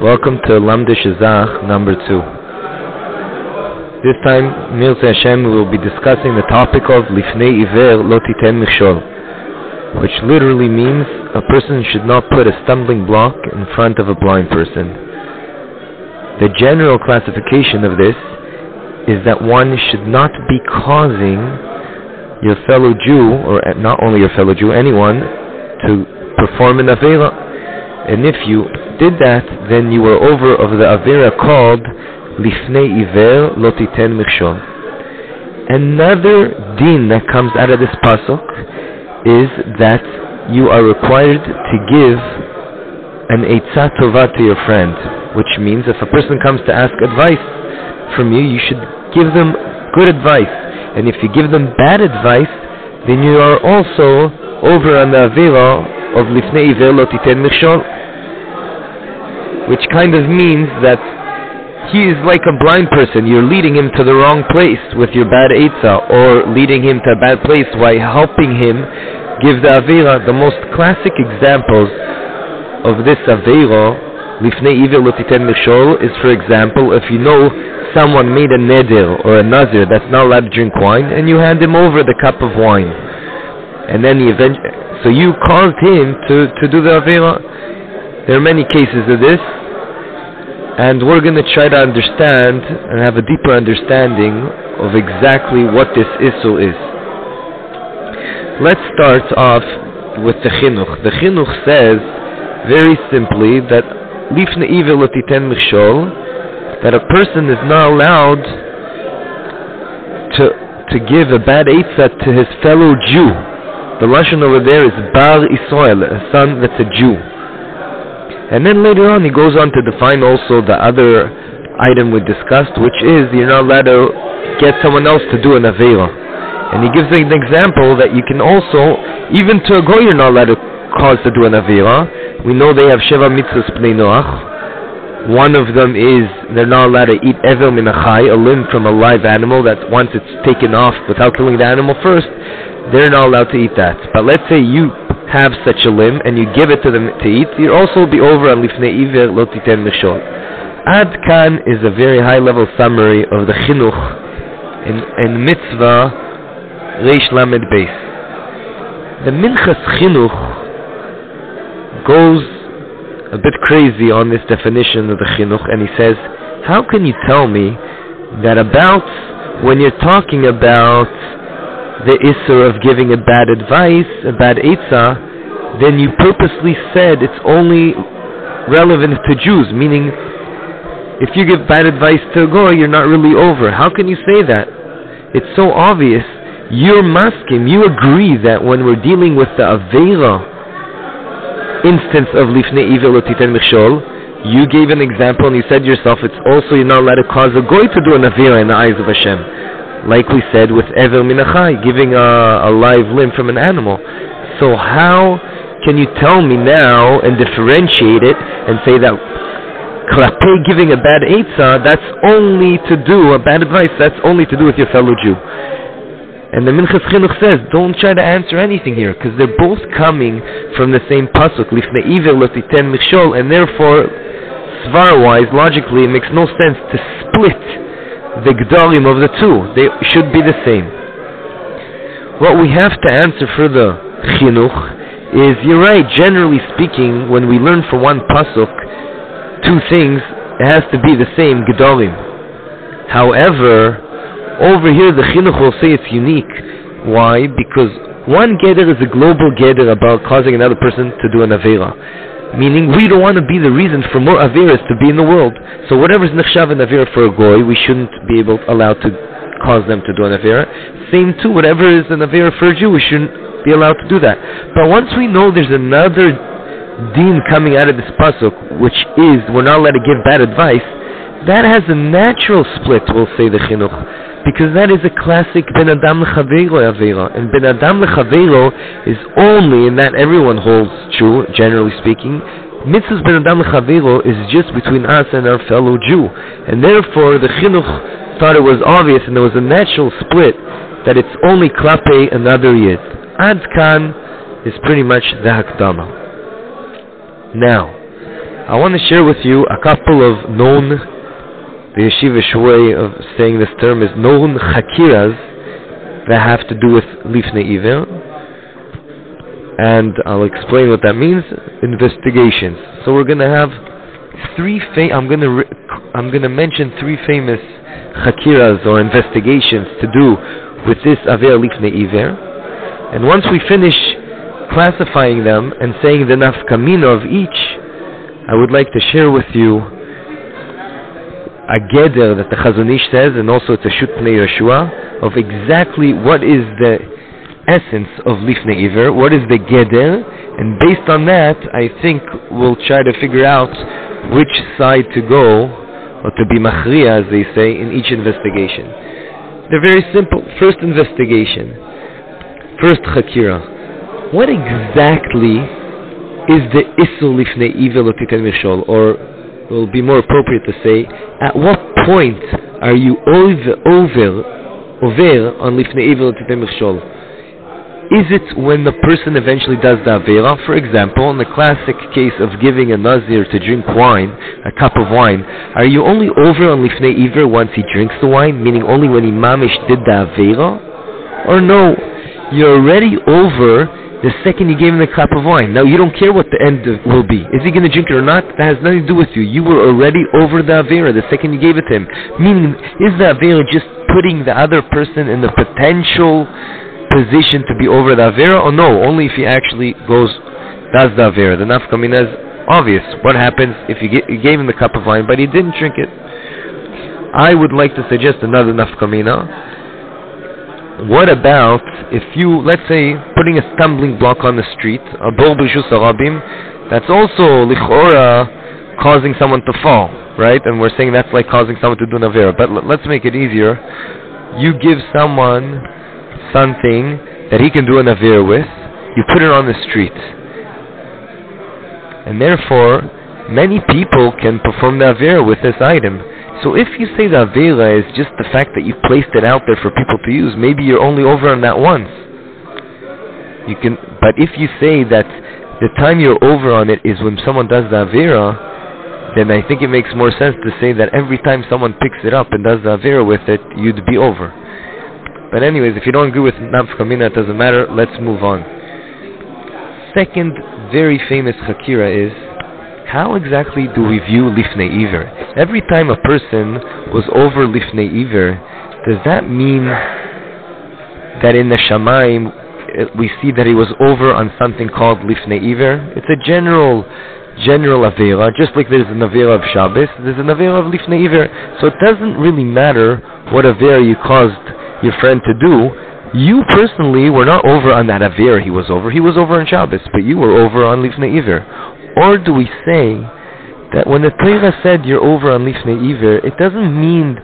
Welcome to Lamda Shazach number two. This time, Mirza Hashem, will be discussing the topic of Lifnei Iver Lo Titen which literally means a person should not put a stumbling block in front of a blind person. The general classification of this is that one should not be causing your fellow Jew, or not only your fellow Jew, anyone, to perform an Avera and if you did that, then you were over of the Avera called Lifnei Iver Lotiten Michshol. Another din that comes out of this pasuk is that you are required to give an Eitzah Tova to your friend, which means if a person comes to ask advice from you, you should give them good advice. And if you give them bad advice, then you are also over on the Avera of Lifnei Iver Lotiten Michshol which kind of means that he is like a blind person. You're leading him to the wrong place with your bad etza, or leading him to a bad place by helping him give the avera. The most classic examples of this avera, lifnei ivir lotiten mishol, is for example if you know someone made a neder or a nazir that's not allowed to drink wine, and you hand him over the cup of wine, and then he eventually, so you caused him to to do the avera. There are many cases of this and we're going to try to understand and have a deeper understanding of exactly what this Isu is. Let's start off with the Chinuch. The Chinuch says very simply that Lifne Evil Lotiten Mishol, that a person is not allowed to, to give a bad Eitzah to his fellow Jew. The Lashon over there is Bar Israel, a son that's a Jew. And then later on, he goes on to define also the other item we discussed, which is you're not allowed to get someone else to do an Avera. And he gives an example that you can also, even to a goy, you're not allowed to cause to do an Avera. We know they have Sheva Mitzvahs Bnei Noach. One of them is they're not allowed to eat Evel Minachai, a limb from a live animal that once it's taken off without killing the animal first, they're not allowed to eat that. But let's say you have such a limb and you give it to them to eat, you'll also be over on lifnei iver lo titen mishol. Ad kan is a very high level summary of the chinuch in, in mitzvah reish lamed beis. The minchas chinuch goes a bit crazy on this definition of the chinuch and he says, how can you tell me that about when you're talking about the Isser of giving a bad advice, a bad Eitzah, then you purposely said it's only relevant to Jews, meaning if you give bad advice to a Goy, you're not really over. How can you say that? It's so obvious. You're masking, you agree that when we're dealing with the Avera instance of Lifnei Evil or Titen Michol, you gave an example and you said yourself it's also you're not allowed to cause a Goy to do an Avera in the eyes of Hashem like we said with Ever Minachai, giving a, a live limb from an animal. So how can you tell me now and differentiate it and say that klape giving a bad Eitzah, that's only to do, a bad advice, that's only to do with your fellow Jew. And the Minchas Chinuch says, don't try to answer anything here, because they're both coming from the same pasuk, lifnei iver lotiten michol, and therefore, svar-wise, logically, it makes no sense to split the Gdalim of the two. They should be the same. What we have to answer for the Chinuch is, you're right, generally speaking, when we learn for one Pasuk, two things, it has to be the same Gdalim. However, over here the Chinuch will say it's unique. Why? Because one Geder is a global Geder about causing another person to do an Avera. Meaning, we don't want to be the reason for more Averas to be in the world. So whatever is Nechshav and Avera for a Goy, we shouldn't be able allowed to cause them to do an Avera. Same too, whatever is an Avera for a Jew, we shouldn't be allowed to do that. But once we know there's another deen coming out of this pasuk, which is we're not allowed to give bad advice, that has a natural split, we'll say the chinuch, because that is a classic ben adam lechaveiro avera, and ben adam lechaveiro is only, and that everyone holds true, generally speaking. Mitzvahs ben adam lechaveiro is just between us and our fellow Jew, and therefore the chinuch thought it was obvious, and there was a natural split that it's only klape another yid. Ad kan is pretty much the hakdama. Now, I want to share with you a couple of known, the yeshivish way of saying this term is known chakiras that have to do with lifnei iver. And I'll explain what that means. Investigations. So we're to have three. Fa- I'm to re- I'm to mention three famous chakiras or investigations to do with this aver lifnei iver. And once we finish classifying them and saying the nafkamina of each, I would like to share with you a geder that the Chazon Ish says, and also it's a Shut Yeshua, of exactly what is the essence of Lifnei Iver, what is the geder, and based on that, I think we'll try to figure out which side to go, or to be machria, as they say, in each investigation. They're very simple. First investigation, first chakira. What exactly is the isul lifnei ivel mishol, or will be more appropriate to say, at what point are you over over over on lifnei ivel mishol? Is it when the person eventually does the avera? For example, in the classic case of giving a nazir to drink wine, a cup of wine, are you only over on lifnei iver once he drinks the wine, meaning only when he mamish did the avera? Or no, you're already over the second you gave him the cup of wine. Now you don't care what the end will be. Is he going to drink it or not? That has nothing to do with you. You were already over the avera the second you gave it to him. Meaning, is the avera just putting the other person in the potential position to be over the avera, or no? Only if he actually goes does the avera. The nafkamina is obvious. What happens if you, you gave him the cup of wine but he didn't drink it? I would like to suggest another nafkamina what about if you, let's say, putting a stumbling block on the street, a bol arabim, that's also lichora causing someone to fall, right? And we're saying that's like causing someone to do navera. But l- let's make it easier. You give someone something that he can do a navera with. You put it on the street, and therefore many people can perform the avera with this item. So if you say the Avera is just the fact that you placed it out there for people to use, maybe you're only over on that once. You can, but if you say that the time you're over on it is when someone does the Avera, then I think it makes more sense to say that every time someone picks it up and does the Avera with it, you'd be over. But anyways, if you don't agree with Nafkamina, it doesn't matter, let's move on. Second very famous Hakira is how exactly do we view Lifnei Iver? Every time a person was over Lifnei Iver, does that mean that in the Shamaim uh, we see that he was over on something called Lifnei Iver? It's a general general Avera, just like there's an Avera of Shabbos, there's an Avera of Lifnei Iver. So it doesn't really matter what Avera you caused your friend to do. You personally were not over on that Avera he was over. He was over on Shabbos, but you were over on Lifnei Iver. Or do we say that when the Torah said you're over on Lifnei Iver, it doesn't mean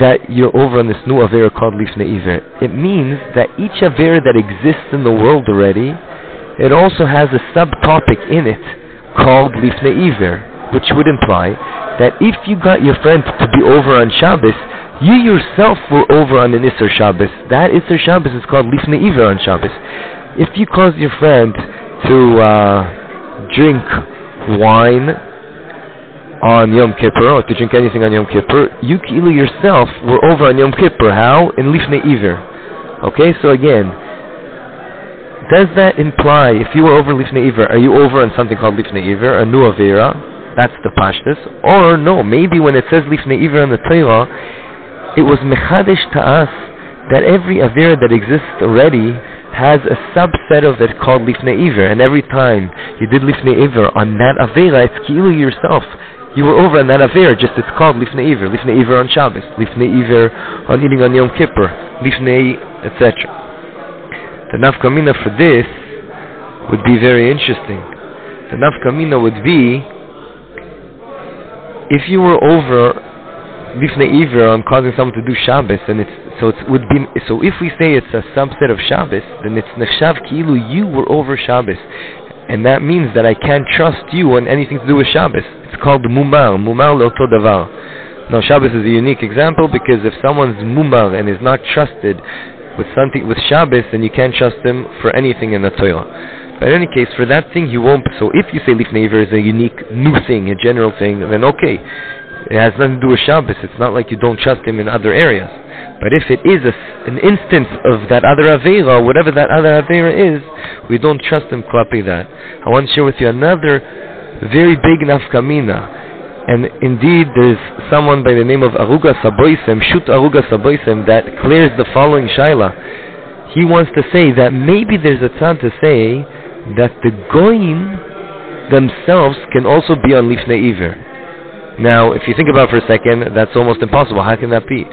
that you're over on this new Avera called Lifnei Iver. It means that each Avera that exists in the world already, it also has a subtopic in it called Lifnei Iver, which would imply that if you got your friend to be over on Shabbos, you yourself were over on an Isser Shabbos. That Isser Shabbos is called Lifnei Iver on Shabbos. If you caused your friend to uh, drink wine on Yom Kippur, or to drink anything on Yom Kippur, you kilu yourself were over on Yom Kippur. How? In Lifnei Iver. Okay, so again, does that imply, if you were over Lifnei Iver, are you over on something called Lifnei Iver, a new Avera? That's the Pashtus. Or no, maybe when it says Lifnei Iver on the Torah, it was Mechadesh to us that every Avera that exists already has a subset of it called Lifnei Iver, and every time you did Lifnei Iver on that Avera, it's Ki'ilu yourself. You were over on that Avera, just it's called Lifnei Iver. Iver on Shabbos, Lifnei Iver on eating on Yom Kippur, Lifnei, etc. The nafkamina for this would be very interesting. The nafkamina would be if you were over Lifnei Iver on causing someone to do Shabbos, and it's so it would be so if we say it's a subset of Shabbos, then it's nechshav ki'ilu you were over Shabbos, and that means that I can't trust you on anything to do with Shabbos. It's called mumar, mumar leoto davar. Now Shabbos is a unique example because if someone's mumar and is not trusted with something with Shabbos, then you can't trust them for anything in the Torah. But in any case, for that thing, you won't. So if you say Lifnei is a unique, new thing, a general thing, then okay. It has nothing to do with Shabbos. It's not like you don't trust him in other areas. But if it is a, an instance of that other Avera, whatever that other Avera is, we don't trust him klapi that. I want to share with you another very big nafkamina. And indeed, there's someone by the name of Arugas Haboisem, Shut Arugas Haboisem, that clears the following shaila. He wants to say that maybe there's a tzad to say that the goyim themselves can also be on lifnei iver. Now, if you think about it for a second, that's almost impossible. How can that be?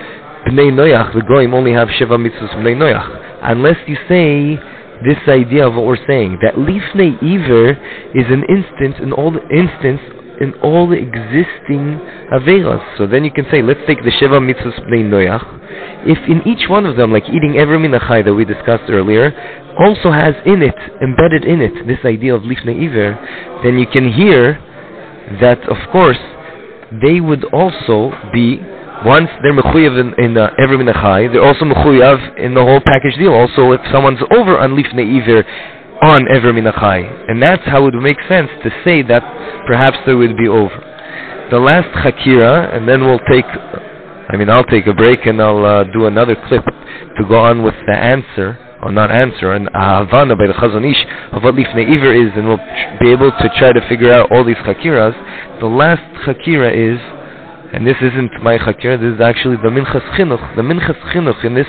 Bnei Noach, the goyim only have shiva mitzvahs bnei Noach. Unless you say this idea of what we're saying, that lifnei iver is an instance in all the instance in all the existing Averas. So then you can say, let's take the Sheva Mitzvahs Bnei Noach. If in each one of them, like eating ever minachai that we discussed earlier, also has in it, embedded in it, this idea of Lifnei Iver, then you can hear that, of course, they would also be once they're mechuyev in, in uh, ever minachai, they're also mechuyev in the whole package deal. Also, if someone's over on lifnei iver on ever minachai, and that's how it would make sense to say that perhaps they would be over. The last chakira, and then we'll take, I mean, I'll take a break and I'll uh, do another clip to go on with the answer, or not answer, an Havana by the Chazon Ish of what Lifnei Iver is, and we'll be able to try to figure out all these chakiras. The last chakira is, and this isn't my chakira, this is actually the Minchas Chinuch. The Minchas Chinuch in this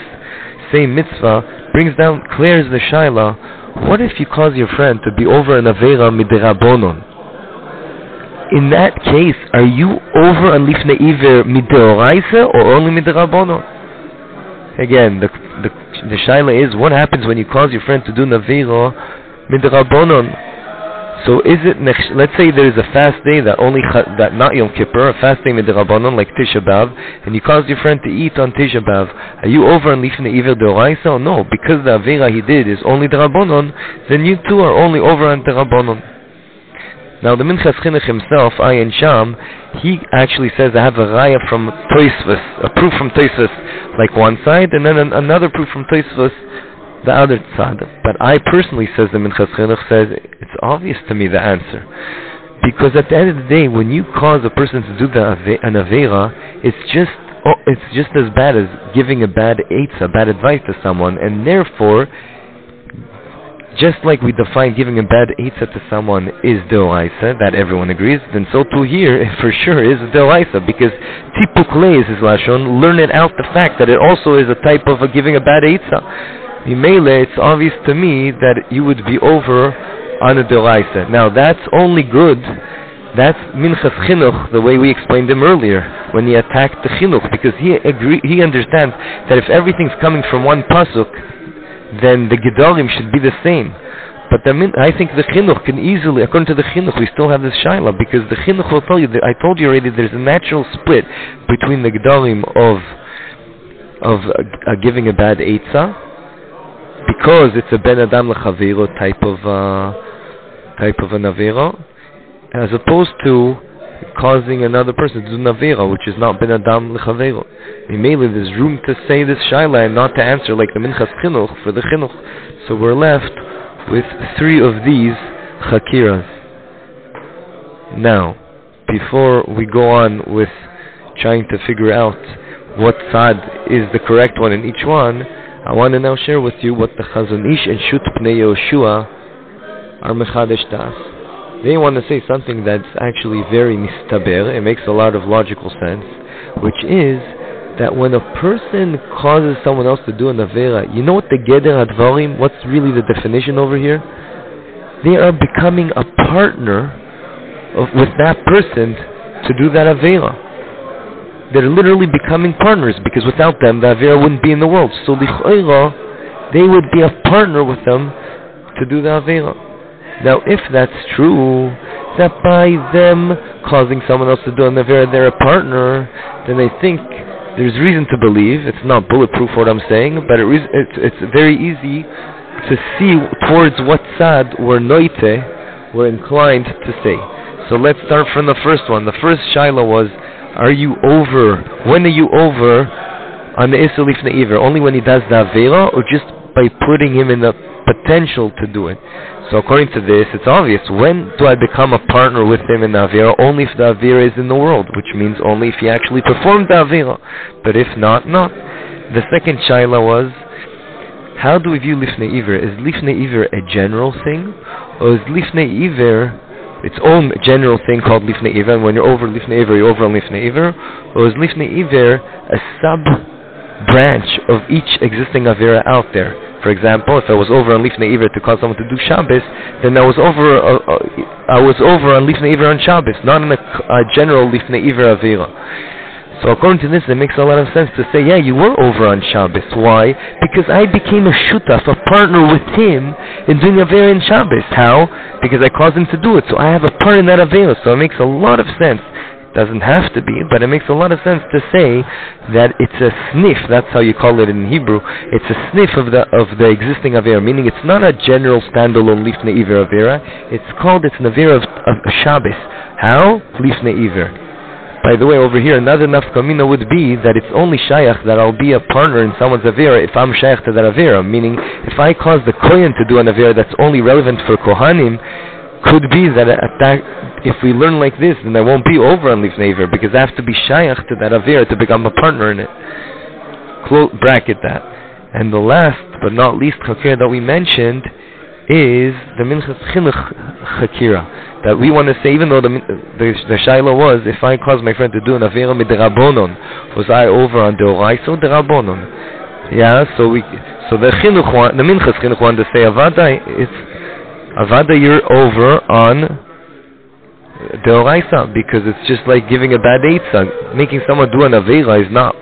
same mitzvah brings down, clears the shaila, what if you cause your friend to be over an Avera midirabonon? in that case, are you over on lifnei iver midoraisa or only midrabonon? Again, the the the shaila is what happens when you cause your friend to do naviro midrabonon. So is it let's say there is a fast day that only that not Yom Kippur, a fast day midrabanon like Tisha B'av, and you cause your friend to eat on Tisha B'av. Are you over on lifnei iver deoraisa or no? Because the avera he did is only drabonon, then you too are only over on drabonon. Now the Minchas Chinuch himself, Ayin Sham, he actually says I have a raya from Toisvus, a proof from Toisvus, like one side, and then an, another proof from Toisvus, the other side. But I personally, says the Minchas Chinuch, says it's obvious to me the answer. Because at the end of the day, when you cause a person to do the an avera, it's just oh, it's just as bad as giving a bad a bad advice to someone, and therefore just like we define giving a bad eitzah to someone is deoraisa, that everyone agrees, then so too here for sure is deoraisa, because tipuk leis is lashon, learn it out the fact that it also is a type of a giving a bad eitzah. Mimele, it's obvious to me that you would be over on a deoraisa. Now that's only good. That's minchas chinuch, the way we explained him earlier when he attacked the chinuch, because he agree, he understands that if everything's coming from one pasuk, then the Gedolim should be the same. But the min- I think the chinuch can easily, according to the chinuch, we still have this shaila because the chinuch will tell you. That, I told you already. There's a natural split between the gedolim of of uh, uh, giving a bad eitzah because it's a ben adam lechaviro type of uh, type of an avero, as opposed to causing another person to do navira, which is not ben adam lechavero. Mainly, there's room to say this shaila and not to answer like the minchas chinuch for the chinuch. So we're left with three of these chakiras. Now, before we go on with trying to figure out what sad is the correct one in each one, I want to now share with you what the Chazon Ish and Shut Pnei Yoshua are mechadesh das. They want to say something that's actually very mistaber, it makes a lot of logical sense, which is that when a person causes someone else to do an avera, you know what the geder advarim, what's really the definition over here? They are becoming a partner of, with that person to do that avera. They're literally becoming partners because without them the avera wouldn't be in the world. So lichoira, they would be a partner with them to do the avera. Now, if that's true, that by them causing someone else to do an Avera, they're a partner, then I think there's reason to believe, it's not bulletproof what I'm saying, but it re- it's, it's very easy to see towards what side we're noite, we're inclined to say. So let's start from the first one. The first shaila was, are you over, when are you over on the Isulif Na'iver? Only when he does the Avera, or just by putting him in the potential to do it. So according to this, it's obvious. When do I become a partner with him in the Avira? Only if the Avira is in the world, which means only if he actually performed the Avira. But if not, not. The second shaila was, how do we view Lifnei Iver? Is Lifnei Iver a general thing? Or is Lifnei Iver its own general thing called Lifnei Iver, and when you're over Lifnei Iver, you're over on Lifnei Iver? Or is Lifnei Iver a sub-branch of each existing Avira out there? For example, if I was over on Lifnei Iver to cause someone to do Shabbos, then I was over uh, uh, I was over on Lifnei Iver on Shabbos, not in a, general Lifnei Iver Avira. So according to this, it makes a lot of sense to say, yeah, you were over on Shabbos. Why? Because I became a shutaf, a partner with him in doing Avera in Shabbos. How? Because I caused him to do it. So I have a part in that Avera. So it makes a lot of sense. Doesn't have to be, but it makes a lot of sense to say that it's a sniff. That's how you call it in Hebrew. It's a sniff of the of the existing avera, meaning it's not a general standalone lifnei iver avera. It's called it's an avera of, of Shabbos. How lifnei iver? By the way, over here, another nafkamina would be that it's only shayach that I'll be a partner in someone's avera if I'm shayach to that avera. Meaning, if I cause the kohen to do an avera that's only relevant for kohanim, could be that that, if we learn like this, then I won't be over on lifnei aver because I have to be shayach to that avera to become a partner in it. Close bracket that. And the last but not least chakir that we mentioned is the minchas chinuch chakira that we want to say, even though the the, the shaila was, if I cause my friend to do an avera midrabonon, was I over on deoraiso derabonon? Yeah, so we, so the chinuch the minchas chinuch one to say avada, it's avada you're over on deoraisa because it's just like giving a bad eitzah. Making someone do an avera is not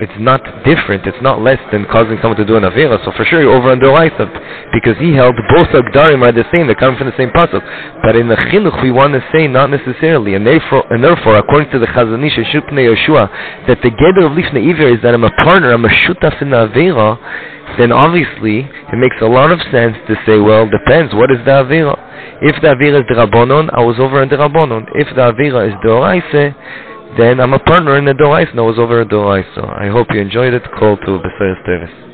it's not different, it's not less than causing someone to do an Avera, so for sure you're over on Doraisa, because he held both Agdarim are the same, they come from the same pasuk. But in the Chinuch we want to say not necessarily, and therefore, and therefore according to the Chazon Ish, Shupne Yeshua, that the Geder of Lifne Iver is that I'm a partner, I'm a Shutaf in the Avera, then obviously it makes a lot of sense to say, well, depends, what is the Avera? If the Avera is the Rabbonon, I was over in the Rabbonon. If the Avera is the Doraisa, then I'm a partner in the Dorais, and I was over at Dorais. So I hope you enjoyed it. Call to first service.